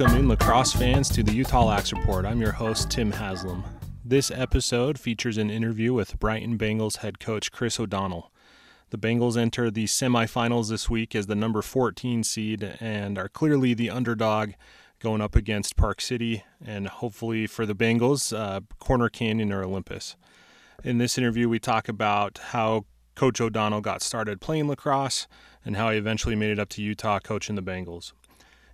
welcoming lacrosse fans to the Utah Lax Report. I'm your host, Tim Haslam. This episode features an interview with Brighton Bengals head coach Chris O'Donnell. The Bengals enter the semifinals this week as the number 14 seed and are clearly the underdog going up against Park City and hopefully for the Bengals, uh, Corner Canyon or Olympus. In this interview, we talk about how Coach O'Donnell got started playing lacrosse and how he eventually made it up to Utah coaching the Bengals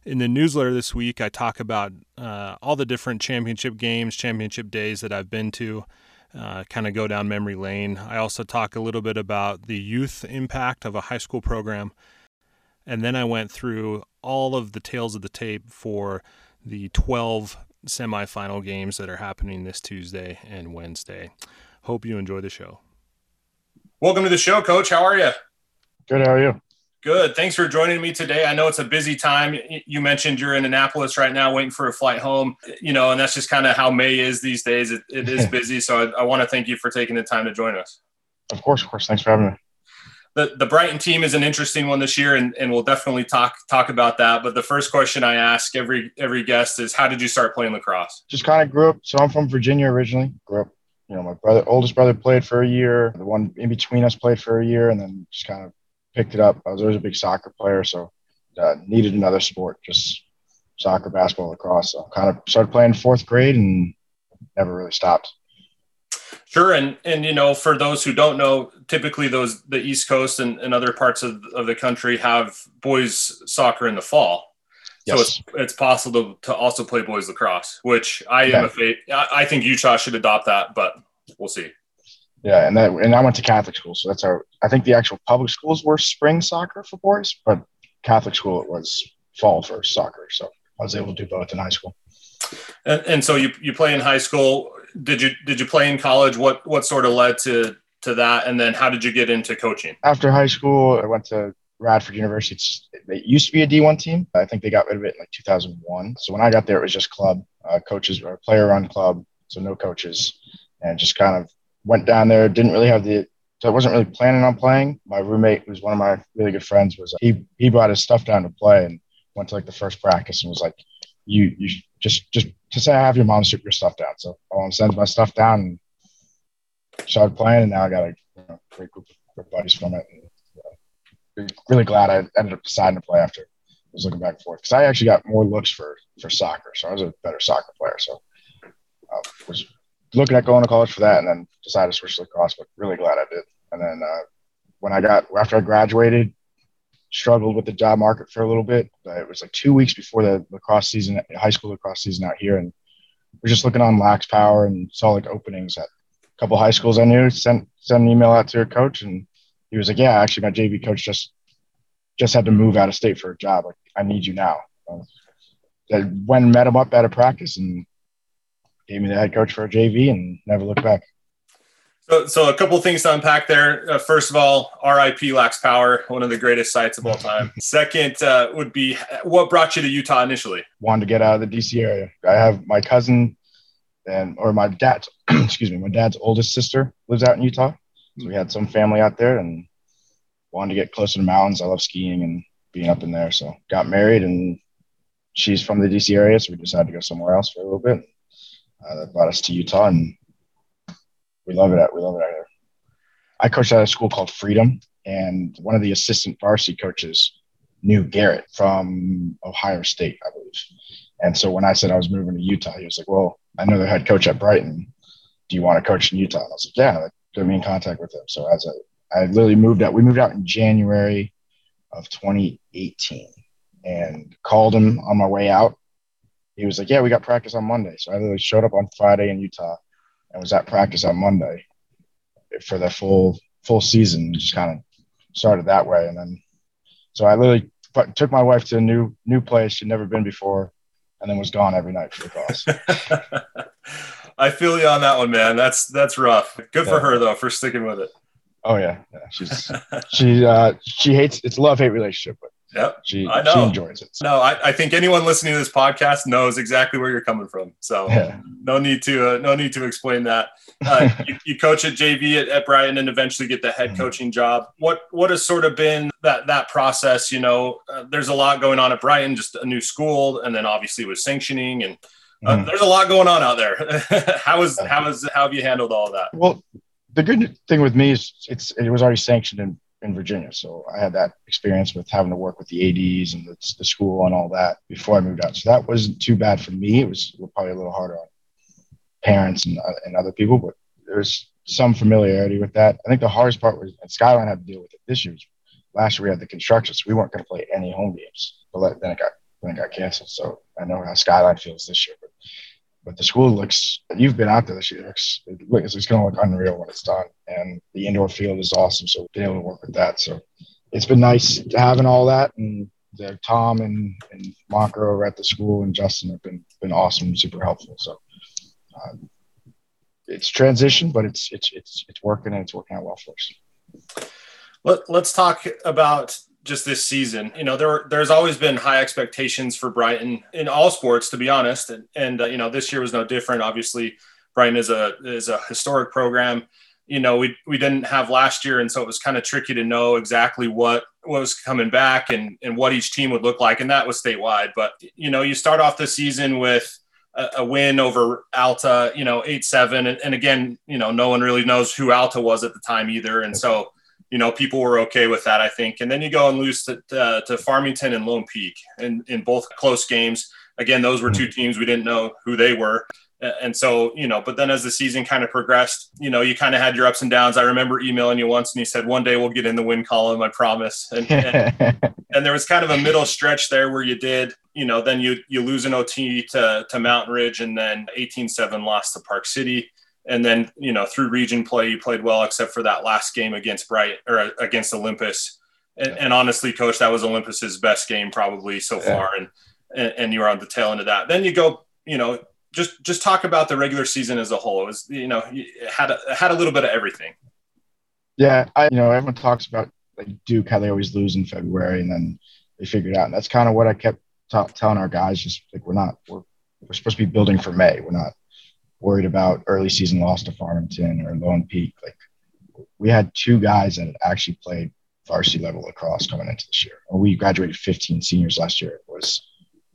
in the newsletter this week, I talk about uh, all the different championship games, championship days that I've been to, uh, kind of go down memory lane. I also talk a little bit about the youth impact of a high school program. And then I went through all of the tales of the tape for the 12 semifinal games that are happening this Tuesday and Wednesday. Hope you enjoy the show. Welcome to the show, Coach. How are you? Good. How are you? Good. Thanks for joining me today. I know it's a busy time. You mentioned you're in Annapolis right now, waiting for a flight home. You know, and that's just kind of how May is these days. it, it is busy. So I, I want to thank you for taking the time to join us. Of course, of course. Thanks for having me. The, the Brighton team is an interesting one this year, and, and we'll definitely talk talk about that. But the first question I ask every every guest is, how did you start playing lacrosse? Just kind of grew up. So I'm from Virginia originally. Grew up. You know, my brother, oldest brother, played for a year. The one in between us played for a year, and then just kind of picked it up. I was always a big soccer player, so uh, needed another sport, just soccer, basketball, lacrosse. So kind of started playing fourth grade and never really stopped. Sure, and and you know, for those who don't know, typically those the East Coast and, and other parts of, of the country have boys soccer in the fall. Yes. So it's it's possible to, to also play boys lacrosse, which I yeah. am a fa- I think Utah should adopt that, but we'll see. Yeah, and that and I went to Catholic school, so that's our. I think the actual public schools were spring soccer for boys, but Catholic school it was fall for soccer. So I was able to do both in high school. And, and so you you play in high school. Did you did you play in college? What what sort of led to to that? And then how did you get into coaching? After high school, I went to Radford University. It's, it used to be a D1 team. I think they got rid of it in like 2001. So when I got there, it was just club uh, coaches or player run club, so no coaches, and just kind of went down there, didn't really have the so I wasn't really planning on playing. My roommate, who's one of my really good friends, was he he brought his stuff down to play and went to like the first practice and was like, "You you just just to say I have your mom strip your stuff down." So mom sends my stuff down and started playing, and now I got a you know, great group of buddies from it. And, really glad I ended up deciding to play after I was looking back and forth because I actually got more looks for for soccer, so I was a better soccer player. So uh, was looking at going to college for that, and then decided to switch to lacrosse. But really glad I did. And then uh, when I got after I graduated, struggled with the job market for a little bit. But it was like two weeks before the lacrosse season, high school lacrosse season out here, and we're just looking on Lax Power and saw like openings at a couple high schools I knew. Sent sent an email out to a coach, and he was like, "Yeah, actually, my JV coach just just had to move out of state for a job. Like, I need you now." I went and met him up at a practice, and gave me the head coach for a JV and never looked back. So, so a couple things to unpack there. Uh, first of all, RIP Lax Power, one of the greatest sites of all time. Second uh, would be what brought you to Utah initially? Wanted to get out of the DC area. I have my cousin and or my dad's excuse me, my dad's oldest sister lives out in Utah. So we had some family out there and wanted to get closer to the mountains. I love skiing and being up in there. So got married and she's from the DC area, so we decided to go somewhere else for a little bit uh, that brought us to Utah, and we love it. At, we love it out here. I coached at a school called Freedom, and one of the assistant varsity coaches knew Garrett from Ohio State, I believe. And so when I said I was moving to Utah, he was like, "Well, I know the head coach at Brighton. Do you want to coach in Utah?" And I was like, "Yeah." Like, put me in contact with him. So as a, I literally moved out. We moved out in January of 2018, and called him on my way out he was like, "Yeah, we got practice on Monday." So I literally showed up on Friday in Utah and was at practice on Monday for the full full season. Just kind of started that way, and then so I literally took my wife to a new new place she'd never been before, and then was gone every night for the class. I feel you on that one, man. That's that's rough. Good yeah. for her though for sticking with it. Oh yeah, yeah. She's she uh, she hates it's love hate relationship, but Yep. She, I know. she enjoys it. No, I, I think anyone listening to this podcast knows exactly where you're coming from. So Yeah. no need to uh, no need to explain that. Uh, you, you coach at JV at, at Brighton and eventually get the head Mhm. coaching job. What what has sort of been that that process? You know, uh, there's a lot going on at Brighton, just a new school, and then obviously with sanctioning, and uh, Mhm. there's a lot going on out there. how is how is how have you handled all that? Well, the good thing with me is it's it was already sanctioned in, in Virginia, so I had that experience with having to work with the ads and the, the school and all that before I moved out. So that wasn't too bad for me. It was probably a little harder on parents and, uh, and other people, but there's some familiarity with that. I think the hardest part was and Skyline had to deal with it this year. Last year we had the construction, so we weren't going to play any home games. But then it got then it got canceled. So I know how Skyline feels this year, but the school looks you've been out there this year it looks it looks it's going to look unreal when it's done and the indoor field is awesome so being able to work with that so. It's been nice having all that and the tom and and Mocker over at the school and justin have been been awesome super helpful so um, it's transition but it's it's it's it's working and it's working out well for us. Let, let's talk about just this season. You know, there there's always been high expectations for Brighton in all sports, to be honest, and and uh, you know this year was no different. Obviously, Brighton is a is a historic program. You know, we we didn't have last year, and so it was kind of tricky to know exactly what what was coming back and and what each team would look like, and that was statewide. But you know, you start off the season with a, a win over Alta, you know, eight seven, and, and again, you know, no one really knows who Alta was at the time either, and so you know, people were okay with that, I think. And then you go and lose to, uh, to Farmington and Lone Peak in, in both close games. Again, those were two teams we didn't know who they were. And so, you know, but then as the season kind of progressed, you know, you kind of had your ups and downs. I remember emailing you once and you said, one day we'll get in the win column, I promise. And, and, and there was kind of a middle stretch there where you did, you know, then you, you lose an OT to, to Mountain Ridge and then 18 7 lost to Park City and then you know through region play you played well except for that last game against bright or uh, against olympus and, and honestly coach that was olympus's best game probably so Yeah. far and, and and you were on the tail end of that then you go you know just just talk about the regular season as a whole it was you know it had a, had a little bit of everything Yeah, I you know everyone talks about like Duke how they always lose in February and then they figure it out, and that's kind of what I kept t- telling our guys. Just like we're not we're we're supposed to be building for May. We're not worried about early season loss to Farmington or Lone Peak. Like we had two guys that had actually played varsity level lacrosse coming into this year. We graduated 15 seniors last year. It was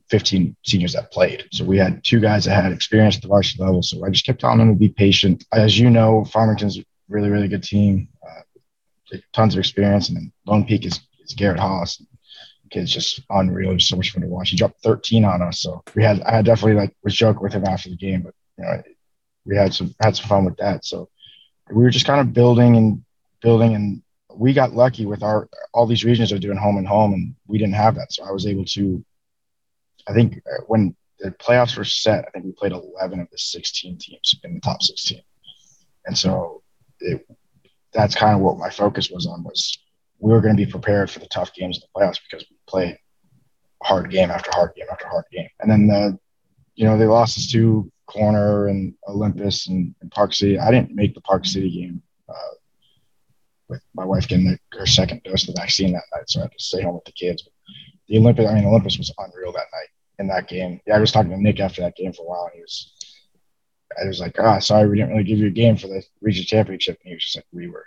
15 seniors that played. So we had two guys that had experience at the varsity level. So I just kept telling them to be patient. As you know, Farmington's a really, really good team. Uh, tons of experience. And then Lone Peak is, is Garrett Haas. Kid's just unreal. Was so much fun to watch. He dropped 13 on us. So we had, I had definitely like was joking with him after the game, but you know, we had some, had some fun with that. So we were just kind of building and building and we got lucky with our, all these regions are doing home and home and we didn't have that. So I was able to, I think uh, when the playoffs were set, I think we played 11 of the 16 teams in the top 16. And so it, that's kind of what my focus was on was we were going to be prepared for the tough games in the playoffs because we played hard game after hard game after hard game. And then the, you know, they lost us to Corner and Olympus and, and Park City. I didn't make the Park City game uh, with my wife getting her second dose of the vaccine that night, so I had to stay home with the kids. But the Olympus, I mean, Olympus was unreal that night in that game. Yeah, I was talking to Nick after that game for a while, and he was, I was like, ah, sorry, we didn't really give you a game for the region championship, and he was just like, we were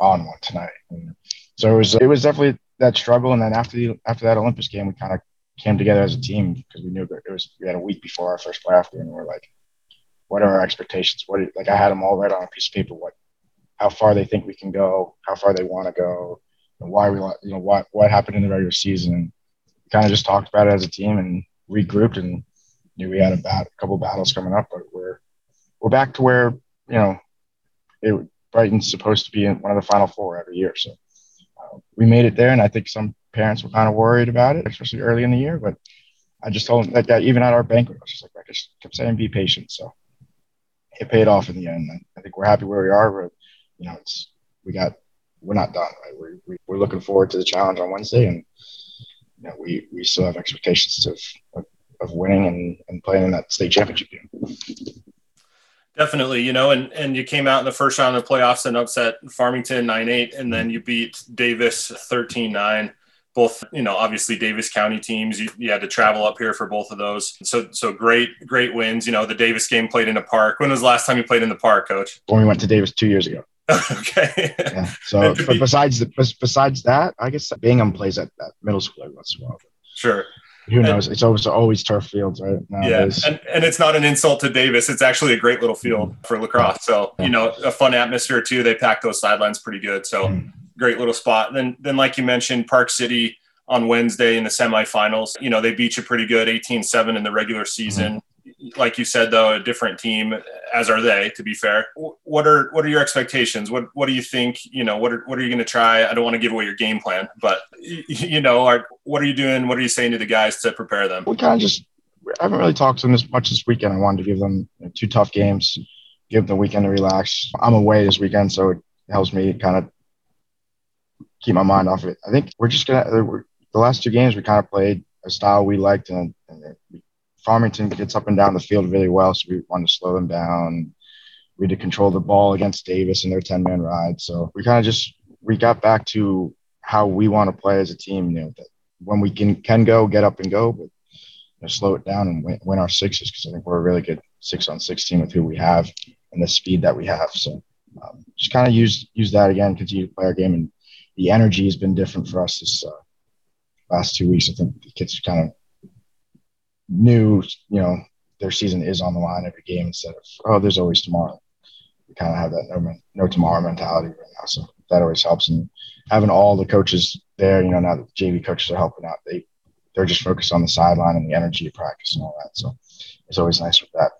on one tonight. And so it was, it was definitely that struggle. And then after the after that Olympus game, we kind of came together as a team because we knew that it was we had a week before our first playoff game, and we're like, what are our expectations? What like I had them all right on a piece of paper. What, how far they think we can go, how far they want to go, and why we want, you know, what what happened in the regular season. Kind of just talked about it as a team and regrouped and knew we had a, bat, a couple battles coming up, but we're we're back to where you know it, Brighton's supposed to be in one of the final four every year. So uh, we made it there, and I think some parents were kind of worried about it, especially early in the year. But I just told them that guy, even at our banquet, I was just like, I just kept saying, be patient. So it paid off in the end. I think we're happy where we are. But you know, it's we got we're not done. Right? We're we, we're looking forward to the challenge on Wednesday, and you know, we we still have expectations of of, of winning and, and playing in that state championship game. Definitely, you know, and and you came out in the first round of the playoffs and upset Farmington 9-8, and then you beat Davis 13-9. Both, you know, obviously Davis County teams. You, you, had to travel up here for both of those. So, so great, great wins. You know, the Davis game played in a park. When was the last time you played in the park, Coach? When we went to Davis two years ago. okay. yeah. So, but besides the, besides that, I guess Bingham plays at that middle school every once in a while. Sure who knows? And, it's always always turf fields, right? Nowadays. Yeah, and, and it's not an insult to Davis. It's actually a great little field mm-hmm. for lacrosse. So yeah. you know, a fun atmosphere too. They pack those sidelines pretty good. So mm. Great little spot. And then then like you mentioned, Park City on Wednesday in the semifinals. You know, they beat you pretty good, 18-7 in the regular season. Mm like you said though a different team as are they to be fair what are what are your expectations what what do you think you know what are, what are you going to try i don't want to give away your game plan but you know are, what are you doing what are you saying to the guys to prepare them we kind of just i haven't really talked to them as much this weekend i wanted to give them two tough games give them the weekend to relax i'm away this weekend so it helps me kind of keep my mind off it i think we're just gonna the last two games we kind of played a style we liked and, and Farmington gets up and down the field really well, so we wanted to slow them down. We had to control the ball against Davis and their 10 man ride. So we kind of just we got back to how we want to play as a team. You know, that when we can can go, get up and go, but you know, slow it down and win, win our sixes because I think we're a really good six on six team with who we have and the speed that we have. So um, just kind of use use that again, continue to play our game, and the energy has been different for us this uh, last two weeks. I think the kids kind of knew, you know, their season is on the line every game instead of, oh, there's always tomorrow. We kind of have that no, no tomorrow mentality right now. So that always helps. And having all the coaches there, you know, now that the JV coaches are helping out, they, they're just focused on the sideline and the energy of practice and all that. So it's always nice with that.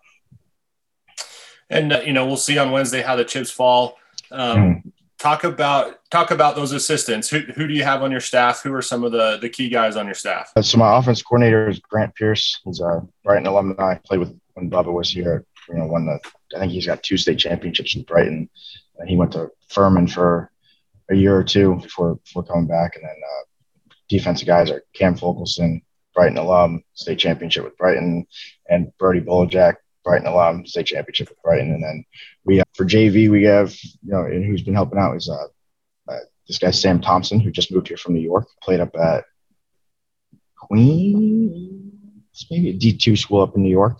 And, uh, you know, we'll see on Wednesday how the chips fall. Um, mm talk about talk about those assistants. Who, who do you have on your staff? Who are some of the the key guys on your staff? So my offense coordinator is Grant Pierce. He's a Brighton alumni. Played with when Bubba was here. You know, won the I think he's got two state championships with Brighton. And he went to Furman for a year or two before before coming back. And then uh, defensive guys are Cam Fulkelson, Brighton alum, state championship with Brighton, and Brody Bulajak, Brighton alum, state championship with Brighton. And then we, uh, for JV, we have, you know, and who's been helping out is uh, uh, this guy, Sam Thompson, who just moved here from New York, played up at Queens, maybe a D2 school up in New York.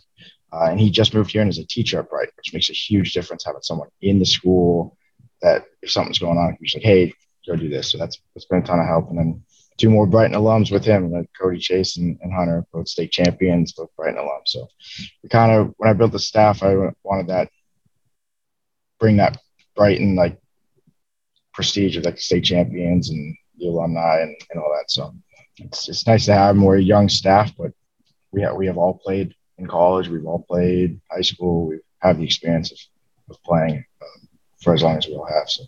Uh, and he just moved here and is a teacher at Brighton, which makes a huge difference having someone in the school that if something's going on, he's like, hey, go do this. So that's, that's been a ton of help. And then two more Brighton alums with him, like Cody Chase and, and Hunter, both state champions, both Brighton alums. So we kind of, when I built the staff, I wanted that, bring that Brighton like prestige of like state champions and the alumni and, and all that. So it's, it's nice to have more young staff, but we have, we have all played in college. We've all played high school. We have the experience of, of playing um, for as long as we all have. So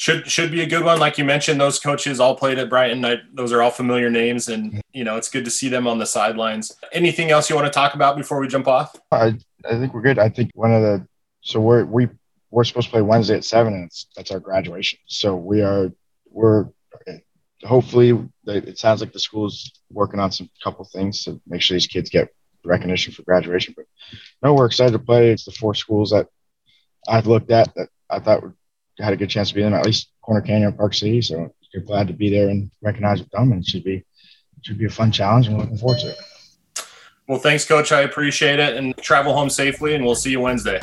should should be a good one. Like you mentioned, those coaches all played at Brighton. I, those are all familiar names, and you know it's good to see them on the sidelines. Anything else you want to talk about before we jump off? I I think we're good. I think one of the so we're we we're supposed to play Wednesday at seven, and that's our graduation. So we are we're hopefully it sounds like the school's working on some couple things to make sure these kids get recognition for graduation. But no, we're excited to play. It's the four schools that I've looked at that I thought were had a good chance to be in at least Corner Canyon Park City. So you're glad to be there and recognize with them, and it should be it should be a fun challenge, and looking forward to it. Well, thanks, Coach. I appreciate it, and travel home safely, and we'll see you Wednesday.